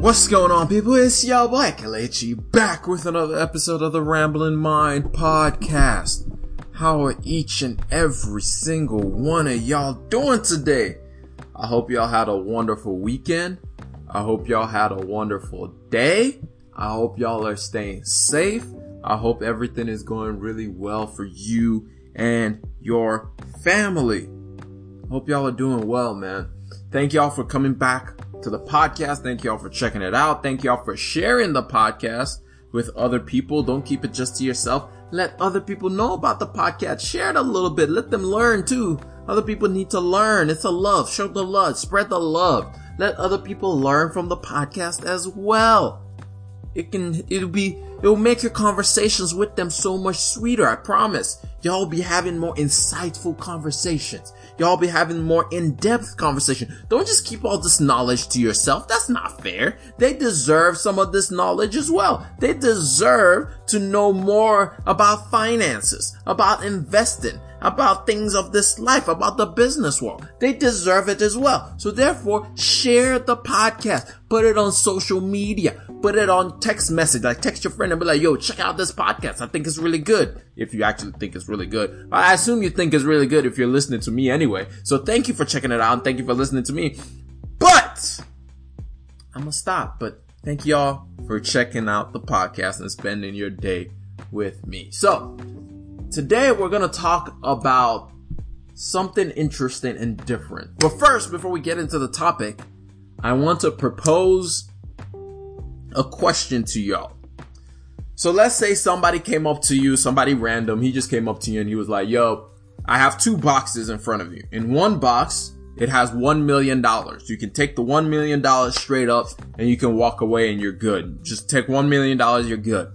What's going on, people? It's y'all boy Kelechi back with another episode of the Rambling Mind podcast. How are each and every single one of y'all doing today? I hope y'all had a wonderful weekend. I hope y'all had a wonderful day. I hope y'all are staying safe. I hope everything is going really well for you and your family. Hope y'all are doing well, man. Thank y'all for coming back to the podcast. Thank y'all for checking it out. Thank y'all for sharing the podcast with other people. Don't keep it just to yourself. Let other people know about the podcast. Share it a little bit. Let them learn too. Other people need to learn. It's a love. Show the love. Spread the love. Let other people learn from the podcast as well. It can, it'll be, it'll make your conversations with them so much sweeter. I promise. Y'all be having more insightful conversations. Y'all be having more in-depth conversation. Don't just keep all this knowledge to yourself. That's not fair. They deserve some of this knowledge as well. They deserve to know more about finances, about investing, about things of this life, about the business world. They deserve it as well. So therefore, share the podcast. Put it on social media. Put it on text message. Like text your friend and be like, yo, check out this podcast. I think it's really good. If you actually think it's really good. I assume you think it's really good if you're listening to me anyway. So thank you for checking it out and thank you for listening to me. But I'm gonna stop. But thank y'all for checking out the podcast and spending your day with me. So today we're gonna talk about something interesting and different. But first, before we get into the topic, I want to propose a question to y'all. So let's say somebody came up to you, somebody random, he just came up to you and he was like, yo, I have two boxes in front of you. In one box, it has $1 million. You can take the $1 million straight up and you can walk away and you're good. Just take $1 million, you're good.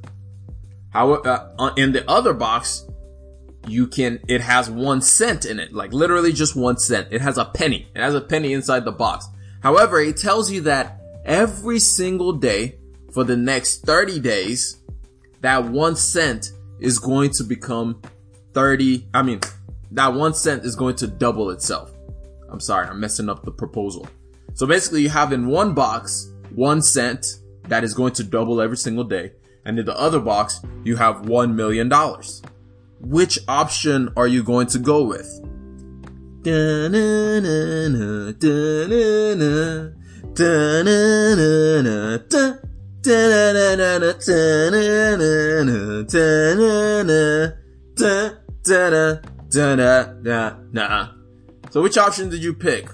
How, uh, in the other box, you can, it has one cent in it, like literally just one cent. It has a penny. It has a penny inside the box. However, it tells you that every single day for the next 30 days, that one cent is going to become 30. I mean, that one cent is going to double itself. I'm sorry, I'm messing up the proposal. So basically you have in one box, one cent that is going to double every single day. And in the other box, you have one million dollars. Which option are you going to go with? So which option did you pick?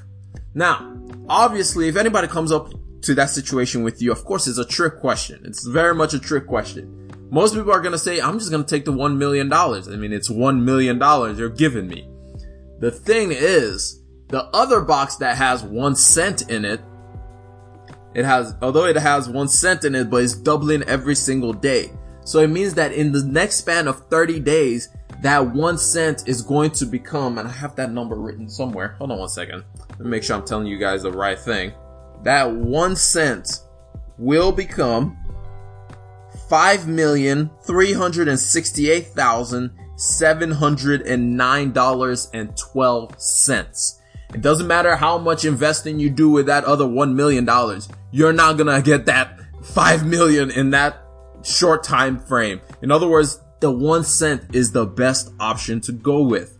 Now, obviously, if anybody comes up to that situation with you, of course, it's a trick question. It's very much a trick question. Most people are going to say, I'm just going to take the $1 million. I mean, it's $1 million you're giving me. The thing is, the other box that has one cent in it it has, although it has one cent in it, but it's doubling every single day. So it means that in the next span of 30 days, that one cent is going to become, and I have that number written somewhere. Hold on one second. Let me make sure I'm telling you guys the right thing. That one cent will become five million three hundred and sixty-eight thousand seven hundred and nine dollars and twelve cents. It doesn't matter how much investing you do with that other $1 million. You're not gonna get that 5 million in that short time frame. In other words, the one cent is the best option to go with.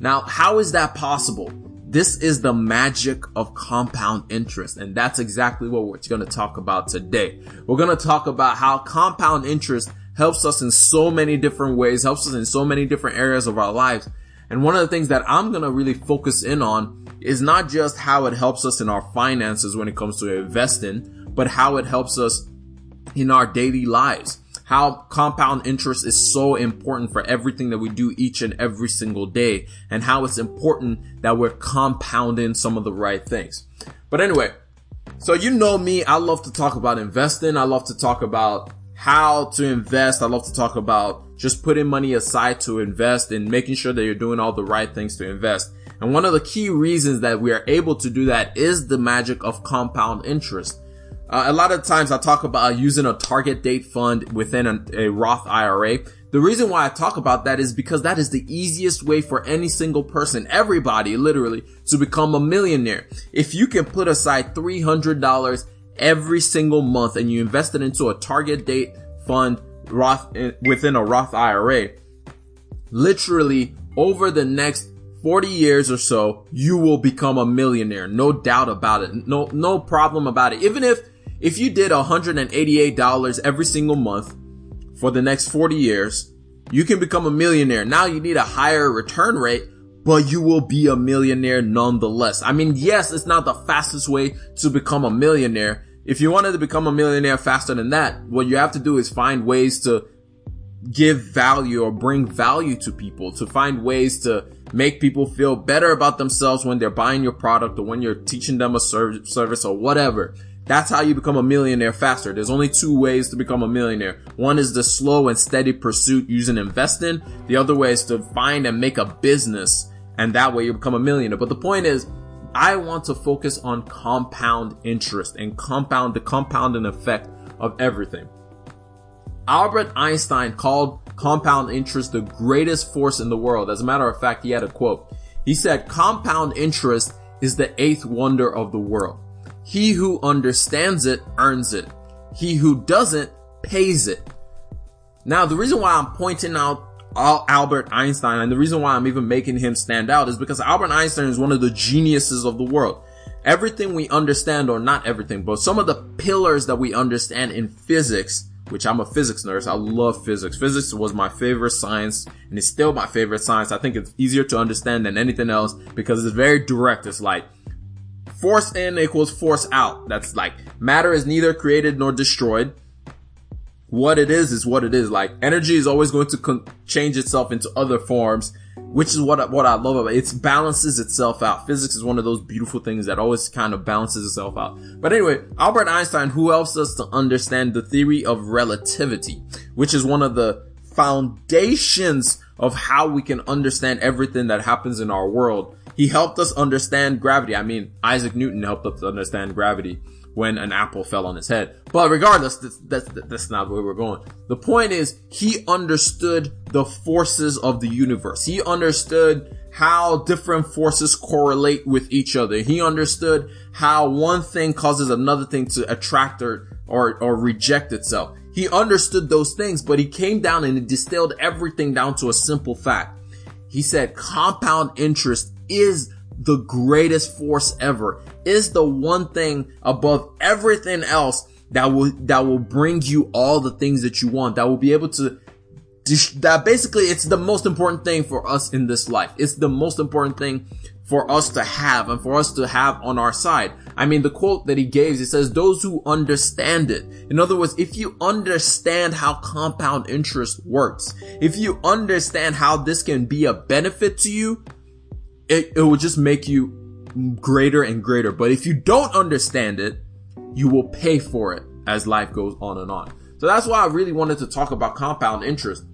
Now, how is that possible? This is the magic of compound interest. And that's exactly what we're going to talk about today. We're going to talk about how compound interest helps us in so many different ways, helps us in so many different areas of our lives. And one of the things that I'm going to really focus in on is not just how it helps us in our finances when it comes to investing, but how it helps us in our daily lives. How compound interest is so important for everything that we do each and every single day and how it's important that we're compounding some of the right things. But anyway, so you know me, I love to talk about investing. I love to talk about how to invest. I love to talk about just putting money aside to invest and making sure that you're doing all the right things to invest. And one of the key reasons that we are able to do that is the magic of compound interest. Uh, a lot of times I talk about using a target date fund within a, a Roth IRA. The reason why I talk about that is because that is the easiest way for any single person, everybody literally, to become a millionaire. If you can put aside $300 every single month and you invest it into a target date fund Roth within a Roth IRA, literally over the next 40 years or so, you will become a millionaire. No doubt about it. No, no problem about it. Even if, if you did $188 every single month for the next 40 years, you can become a millionaire. Now you need a higher return rate, but you will be a millionaire nonetheless. I mean, yes, it's not the fastest way to become a millionaire. If you wanted to become a millionaire faster than that, what you have to do is find ways to give value or bring value to people, to find ways to make people feel better about themselves when they're buying your product or when you're teaching them a service or whatever. That's how you become a millionaire faster. There's only two ways to become a millionaire. One is the slow and steady pursuit using investing. The other way is to find and make a business and that way you become a millionaire. But the point is, I want to focus on compound interest and compound the compounding effect of everything. Albert Einstein called compound interest the greatest force in the world. As a matter of fact, he had a quote. He said, compound interest is the eighth wonder of the world. He who understands it earns it. He who doesn't pays it. Now, the reason why I'm pointing out Albert Einstein and the reason why I'm even making him stand out is because Albert Einstein is one of the geniuses of the world. Everything we understand, or not everything, but some of the pillars that we understand in physics which I'm a physics nerd. So I love physics. Physics was my favorite science and it's still my favorite science. I think it's easier to understand than anything else because it's very direct. It's like force in equals force out. That's like matter is neither created nor destroyed. What it is is what it is. Like energy is always going to con- change itself into other forms which is what what I love about it. It balances itself out. Physics is one of those beautiful things that always kind of balances itself out. But anyway, Albert Einstein, who helps us to understand the theory of relativity, which is one of the foundations of how we can understand everything that happens in our world. He helped us understand gravity. I mean, Isaac Newton helped us understand gravity when an apple fell on his head. But regardless, that's, that's, that's not where we're going. The point is, he understood the forces of the universe. He understood how different forces correlate with each other. He understood how one thing causes another thing to attract or, or, or reject itself. He understood those things, but he came down and distilled everything down to a simple fact. He said compound interest is the greatest force ever is the one thing above everything else that will, that will bring you all the things that you want, that will be able to, that basically it's the most important thing for us in this life. It's the most important thing for us to have and for us to have on our side. I mean, the quote that he gave, it says, those who understand it. In other words, if you understand how compound interest works, if you understand how this can be a benefit to you, it, it will just make you greater and greater. But if you don't understand it, you will pay for it as life goes on and on. So that's why I really wanted to talk about compound interest.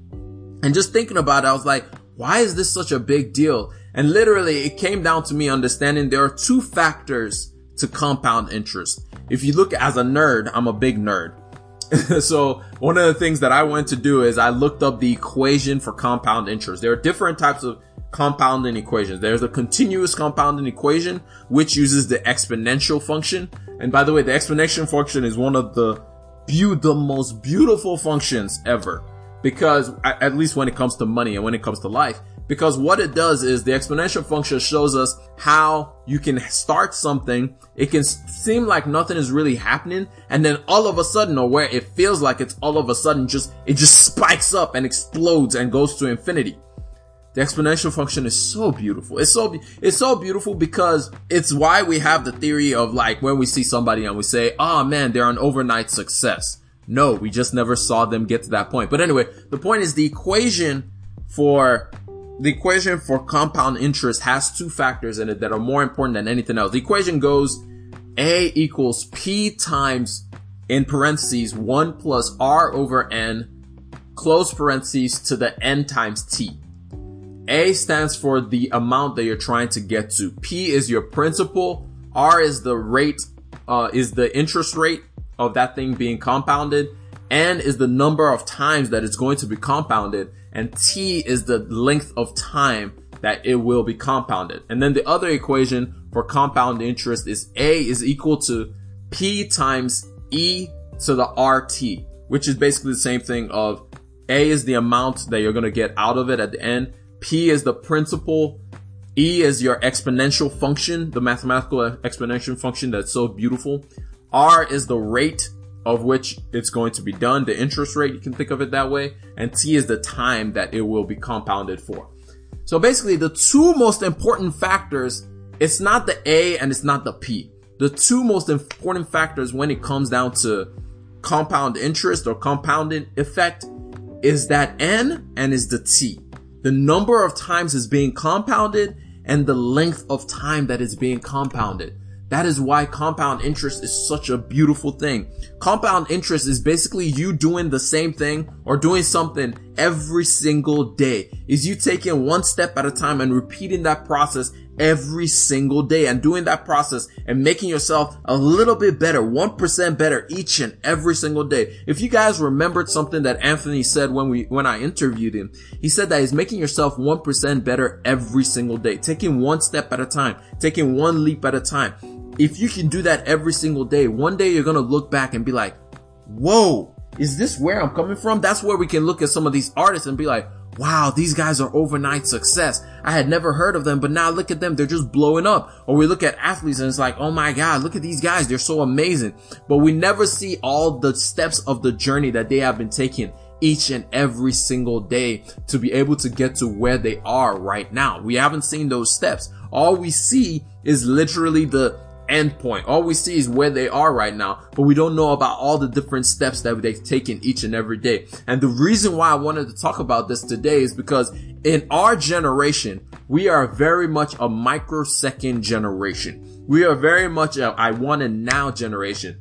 And just thinking about it, I was like, why is this such a big deal? And literally it came down to me understanding there are two factors to compound interest. If you look as a nerd, I'm a big nerd. so one of the things that I went to do is I looked up the equation for compound interest. There are different types of compounding equations. There's a continuous compounding equation, which uses the exponential function. And by the way, the exponential function is one of the be- the most beautiful functions ever. Because, at least when it comes to money and when it comes to life, because what it does is the exponential function shows us how you can start something. It can seem like nothing is really happening. And then all of a sudden, or where it feels like it's all of a sudden just, it just spikes up and explodes and goes to infinity. The exponential function is so beautiful. It's so, it's so beautiful because it's why we have the theory of like when we see somebody and we say, oh man, they're an overnight success. No, we just never saw them get to that point. But anyway, the point is the equation for the equation for compound interest has two factors in it that are more important than anything else. The equation goes A equals P times in parentheses 1 plus R over N close parentheses to the N times T. A stands for the amount that you're trying to get to. P is your principal. R is the rate, uh, is the interest rate of that thing being compounded. N is the number of times that it's going to be compounded. And T is the length of time that it will be compounded. And then the other equation for compound interest is A is equal to P times E to the RT, which is basically the same thing of A is the amount that you're going to get out of it at the end. P is the principal. E is your exponential function, the mathematical exponential function that's so beautiful. R is the rate of which it's going to be done, the interest rate, you can think of it that way. And T is the time that it will be compounded for. So basically the two most important factors, it's not the A and it's not the P. The two most important factors when it comes down to compound interest or compounding effect is that N and is the T. The number of times is being compounded and the length of time that is being compounded. That is why compound interest is such a beautiful thing. Compound interest is basically you doing the same thing or doing something every single day. Is you taking one step at a time and repeating that process every single day and doing that process and making yourself a little bit better, 1% better each and every single day. If you guys remembered something that Anthony said when we, when I interviewed him, he said that he's making yourself 1% better every single day, taking one step at a time, taking one leap at a time. If you can do that every single day, one day you're going to look back and be like, whoa, is this where I'm coming from? That's where we can look at some of these artists and be like, wow, these guys are overnight success. I had never heard of them, but now look at them. They're just blowing up. Or we look at athletes and it's like, oh my God, look at these guys. They're so amazing. But we never see all the steps of the journey that they have been taking each and every single day to be able to get to where they are right now. We haven't seen those steps. All we see is literally the endpoint. All we see is where they are right now, but we don't know about all the different steps that they've taken each and every day. And the reason why I wanted to talk about this today is because in our generation, we are very much a microsecond generation. We are very much a I want it now generation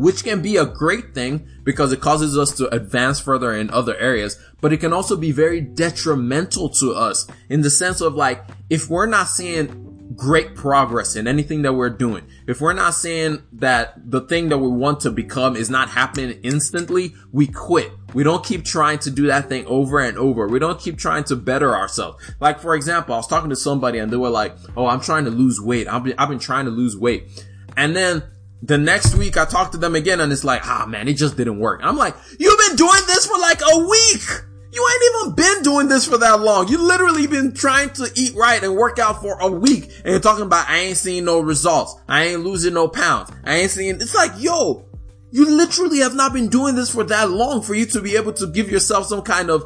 which can be a great thing because it causes us to advance further in other areas, but it can also be very detrimental to us in the sense of like, if we're not seeing great progress in anything that we're doing. If we're not saying that the thing that we want to become is not happening instantly, we quit. We don't keep trying to do that thing over and over. We don't keep trying to better ourselves. Like, for example, I was talking to somebody and they were like, Oh, I'm trying to lose weight. I've been, I've been trying to lose weight. And then the next week I talked to them again and it's like, ah man, it just didn't work. I'm like, you've been doing this for like a week. You ain't even been doing this for that long. You literally been trying to eat right and work out for a week and you're talking about I ain't seeing no results. I ain't losing no pounds. I ain't seeing, it's like, yo, you literally have not been doing this for that long for you to be able to give yourself some kind of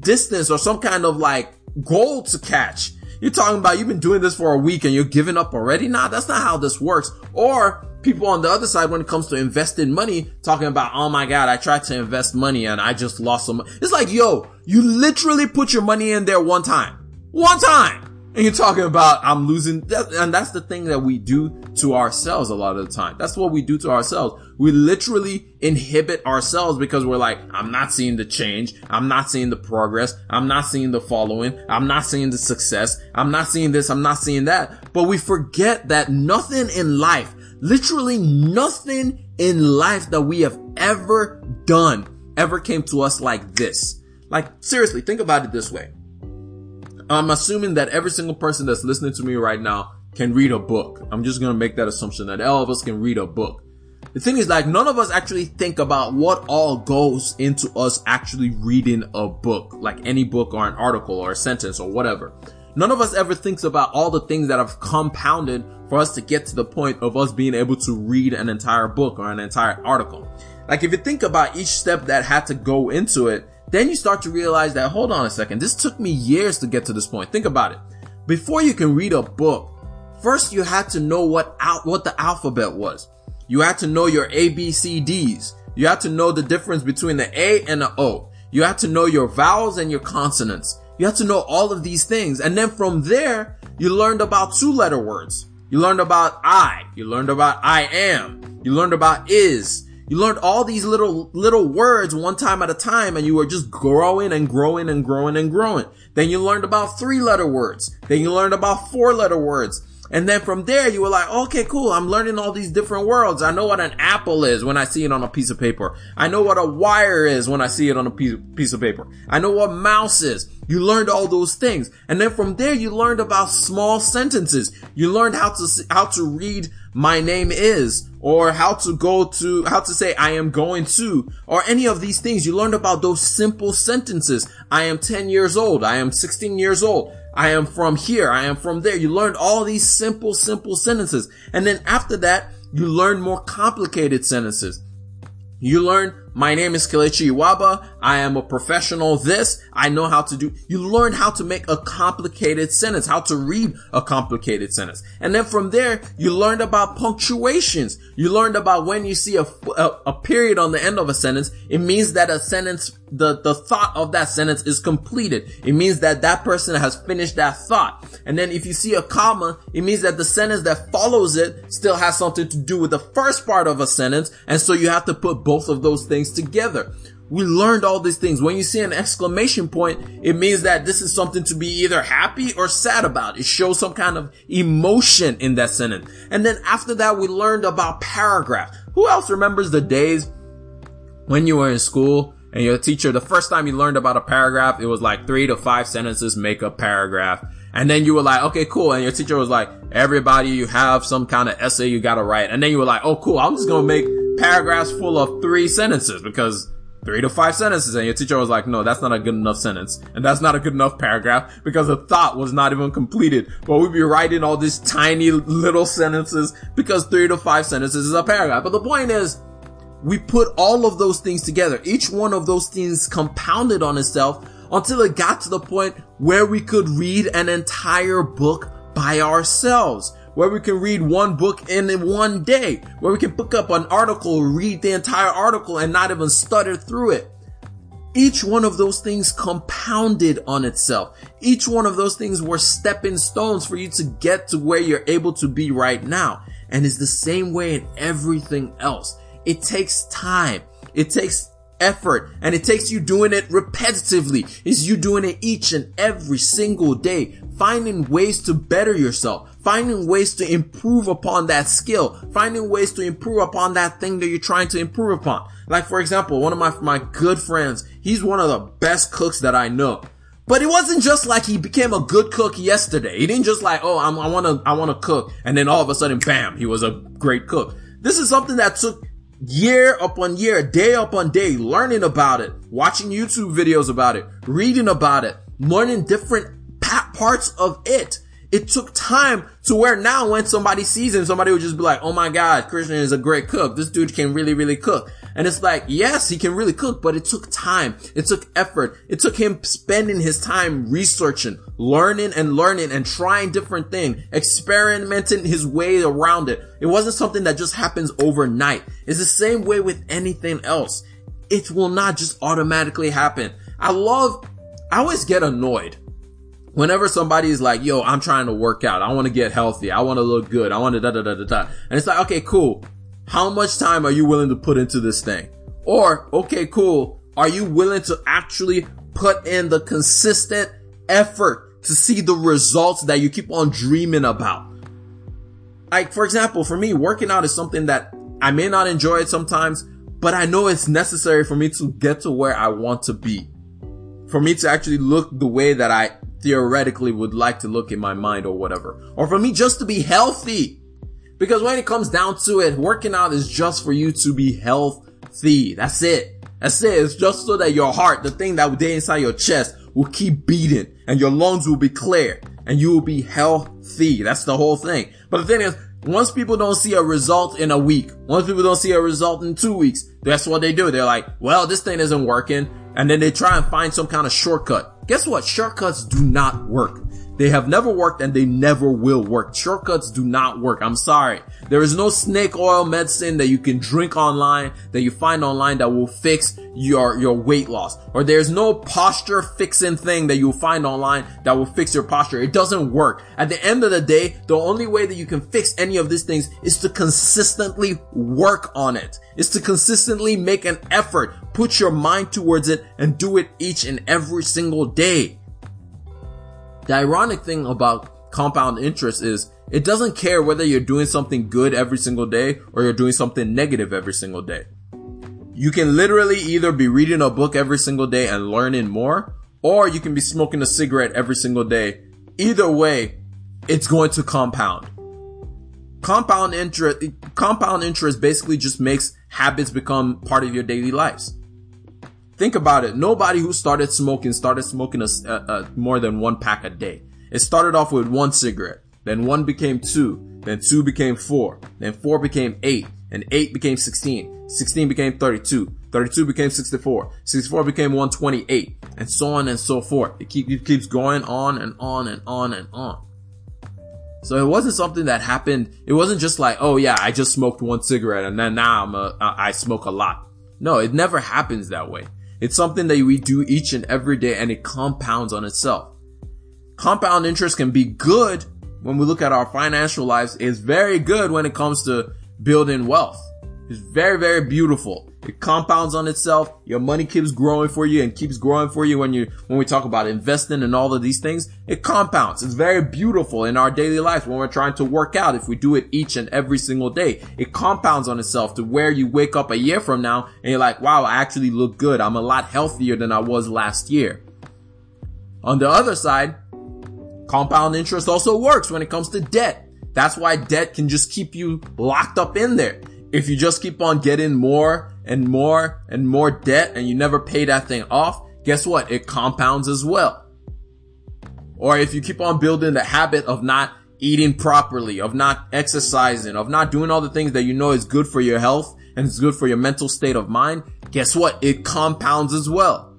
distance or some kind of like goal to catch. You're talking about you've been doing this for a week and you're giving up already? Nah, that's not how this works. Or people on the other side when it comes to investing money talking about, oh my God, I tried to invest money and I just lost some. It's like, yo, you literally put your money in there one time. One time. And you're talking about, I'm losing, and that's the thing that we do to ourselves a lot of the time. That's what we do to ourselves. We literally inhibit ourselves because we're like, I'm not seeing the change. I'm not seeing the progress. I'm not seeing the following. I'm not seeing the success. I'm not seeing this. I'm not seeing that. But we forget that nothing in life Literally nothing in life that we have ever done ever came to us like this. Like seriously, think about it this way. I'm assuming that every single person that's listening to me right now can read a book. I'm just gonna make that assumption that all of us can read a book. The thing is like none of us actually think about what all goes into us actually reading a book, like any book or an article or a sentence or whatever. None of us ever thinks about all the things that have compounded for us to get to the point of us being able to read an entire book or an entire article. Like if you think about each step that had to go into it, then you start to realize that, hold on a second, this took me years to get to this point. Think about it. Before you can read a book, first you had to know what out, what the alphabet was. You had to know your ABCDs. You had to know the difference between the A and the O. You had to know your vowels and your consonants. You had to know all of these things. And then from there, you learned about two letter words. You learned about I. You learned about I am. You learned about is. You learned all these little, little words one time at a time and you were just growing and growing and growing and growing. Then you learned about three letter words. Then you learned about four letter words. And then from there, you were like, okay, cool. I'm learning all these different worlds. I know what an apple is when I see it on a piece of paper. I know what a wire is when I see it on a piece of paper. I know what mouse is. You learned all those things. And then from there, you learned about small sentences. You learned how to, how to read my name is or how to go to, how to say I am going to or any of these things. You learned about those simple sentences. I am 10 years old. I am 16 years old. I am from here. I am from there. You learned all these simple, simple sentences. And then after that, you learn more complicated sentences. You learn my name is Kelechi Iwuaba. I am a professional this. I know how to do, you learn how to make a complicated sentence, how to read a complicated sentence. And then from there, you learned about punctuations. You learned about when you see a, a, a period on the end of a sentence, it means that a sentence, the, the thought of that sentence is completed. It means that that person has finished that thought. And then if you see a comma, it means that the sentence that follows it still has something to do with the first part of a sentence. And so you have to put both of those things together. We learned all these things. When you see an exclamation point, it means that this is something to be either happy or sad about. It shows some kind of emotion in that sentence. And then after that, we learned about paragraph. Who else remembers the days when you were in school and your teacher, the first time you learned about a paragraph, it was like three to five sentences make a paragraph. And then you were like, okay, cool. And your teacher was like, everybody, you have some kind of essay you gotta write. And then you were like, oh, cool. I'm just gonna make paragraphs full of three sentences because three to five sentences and your teacher was like, no, that's not a good enough sentence. And that's not a good enough paragraph because the thought was not even completed. But we'd be writing all these tiny little sentences because three to five sentences is a paragraph. But the point is, we put all of those things together. Each one of those things compounded on itself until it got to the point where we could read an entire book by ourselves where we can read one book in one day, where we can pick up an article, read the entire article and not even stutter through it. Each one of those things compounded on itself. Each one of those things were stepping stones for you to get to where you're able to be right now. And it's the same way in everything else. It takes time. It takes effort and it takes you doing it repetitively. It's you doing it each and every single day, finding ways to better yourself, finding ways to improve upon that skill, finding ways to improve upon that thing that you're trying to improve upon. Like for example, one of my, my good friends, he's one of the best cooks that I know. But it wasn't just like he became a good cook yesterday. He didn't just like, oh, I'm, I want to, I want to cook. And then all of a sudden, bam, he was a great cook. This is something that took year upon year, day upon day, learning about it, watching YouTube videos about it, reading about it, learning different parts of it it took time to where now when somebody sees him, somebody would just be like, oh my God, Christian is a great cook. This dude can really, really cook. And it's like, yes, he can really cook, but it took time. It took effort. It took him spending his time researching, learning and learning and trying different things, experimenting his way around it. It wasn't something that just happens overnight. It's the same way with anything else. It will not just automatically happen. I love, I always get annoyed whenever somebody's like, yo, I'm trying to work out. I want to get healthy. I want to look good. I want to da da da da da. And it's like, okay, cool. How much time are you willing to put into this thing? Or, okay, cool. Are you willing to actually put in the consistent effort to see the results that you keep on dreaming about? Like, for example, for me, working out is something that I may not enjoy it sometimes, but I know it's necessary for me to get to where I want to be. For me to actually look the way that I theoretically would like to look in my mind or whatever. Or for me just to be healthy. Because when it comes down to it, working out is just for you to be healthy. That's it. That's it. It's just so that your heart, the thing that be inside your chest, will keep beating and your lungs will be clear and you will be healthy. That's the whole thing. But the thing is, once people don't see a result in a week, once people don't see a result in two weeks, that's what they do. They're like, well, this thing isn't working. And then they try and find some kind of shortcut. Guess what? Shortcuts do not work. They have never worked and they never will work. Shortcuts do not work. I'm sorry. There is no snake oil medicine that you can drink online, that you find online that will fix your, your weight loss. Or there's no posture fixing thing that you'll find online that will fix your posture. It doesn't work. At the end of the day, the only way that you can fix any of these things is to consistently work on it. Is to consistently make an effort, put your mind towards it and do it each and every single day. The ironic thing about compound interest is it doesn't care whether you're doing something good every single day or you're doing something negative every single day. You can literally either be reading a book every single day and learning more, or you can be smoking a cigarette every single day. Either way, it's going to compound. Compound interest, compound interest basically just makes habits become part of your daily lives. Think about it. Nobody who started smoking started smoking a, a, a, more than one pack a day. It started off with one cigarette, then one became two, then two became four, then four became eight, and eight became 16. 16 became 32. 32 became 64. 64 became 128, and so on and so forth. It, keep, it keeps going on and on and on and on. So it wasn't something that happened. It wasn't just like, oh yeah, I just smoked one cigarette and then now I'm a, I smoke a lot. No, it never happens that way. It's something that we do each and every day and it compounds on itself. Compound interest can be good when we look at our financial lives. It's very good when it comes to building wealth. It's very, very beautiful. It compounds on itself. Your money keeps growing for you and keeps growing for you when you, when we talk about investing and all of these things. It compounds. It's very beautiful in our daily lives when we're trying to work out. If we do it each and every single day, it compounds on itself to where you wake up a year from now and you're like, wow, I actually look good. I'm a lot healthier than I was last year. On the other side, compound interest also works when it comes to debt. That's why debt can just keep you locked up in there if you just keep on getting more and more and more debt and you never pay that thing off, guess what? It compounds as well. Or if you keep on building the habit of not eating properly, of not exercising, of not doing all the things that you know is good for your health and it's good for your mental state of mind, guess what? It compounds as well.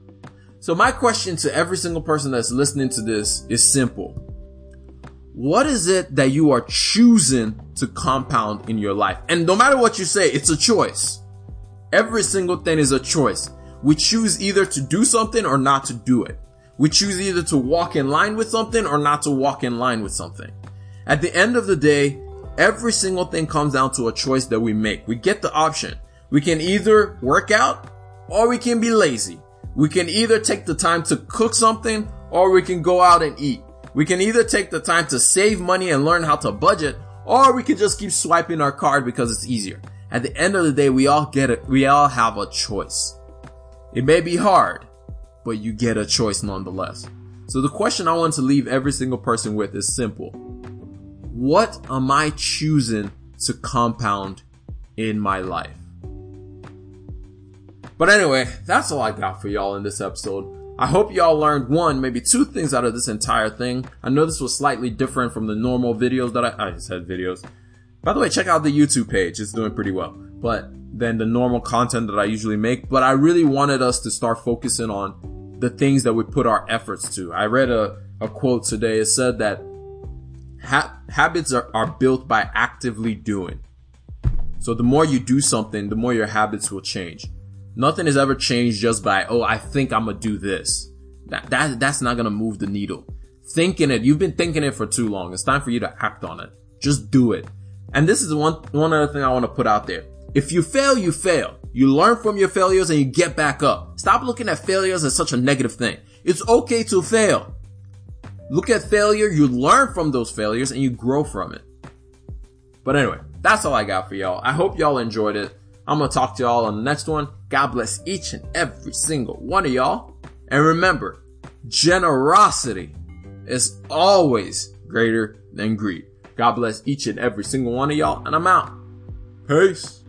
So my question to every single person that's listening to this is simple. What is it that you are choosing to compound in your life? And no matter what you say, it's a choice. Every single thing is a choice. We choose either to do something or not to do it. We choose either to walk in line with something or not to walk in line with something. At the end of the day, every single thing comes down to a choice that we make. We get the option. We can either work out or we can be lazy. We can either take the time to cook something or we can go out and eat. We can either take the time to save money and learn how to budget, or we can just keep swiping our card because it's easier. At the end of the day, we all get it. We all have a choice. It may be hard, but you get a choice nonetheless. So the question I want to leave every single person with is simple. What am I choosing to compound in my life? But anyway, that's all I got for y'all in this episode. I hope y'all learned one, maybe two things out of this entire thing. I know this was slightly different from the normal videos that I, I said videos. By the way, check out the YouTube page. It's doing pretty well. But than the normal content that I usually make. But I really wanted us to start focusing on the things that we put our efforts to. I read a, a quote today. It said that ha- habits are, are built by actively doing. So the more you do something, the more your habits will change. Nothing is ever changed just by, oh, I think I'm gonna do this. That, that, that's not gonna move the needle. Thinking it, you've been thinking it for too long. It's time for you to act on it. Just do it. And this is one, one other thing I want to put out there. If you fail, you fail. You learn from your failures and you get back up. Stop looking at failures as such a negative thing. It's okay to fail. Look at failure, you learn from those failures and you grow from it. But anyway, that's all I got for y'all. I hope y'all enjoyed it. I'm gonna talk to y'all on the next one. God bless each and every single one of y'all. And remember, generosity is always greater than greed. God bless each and every single one of y'all, and I'm out. Peace.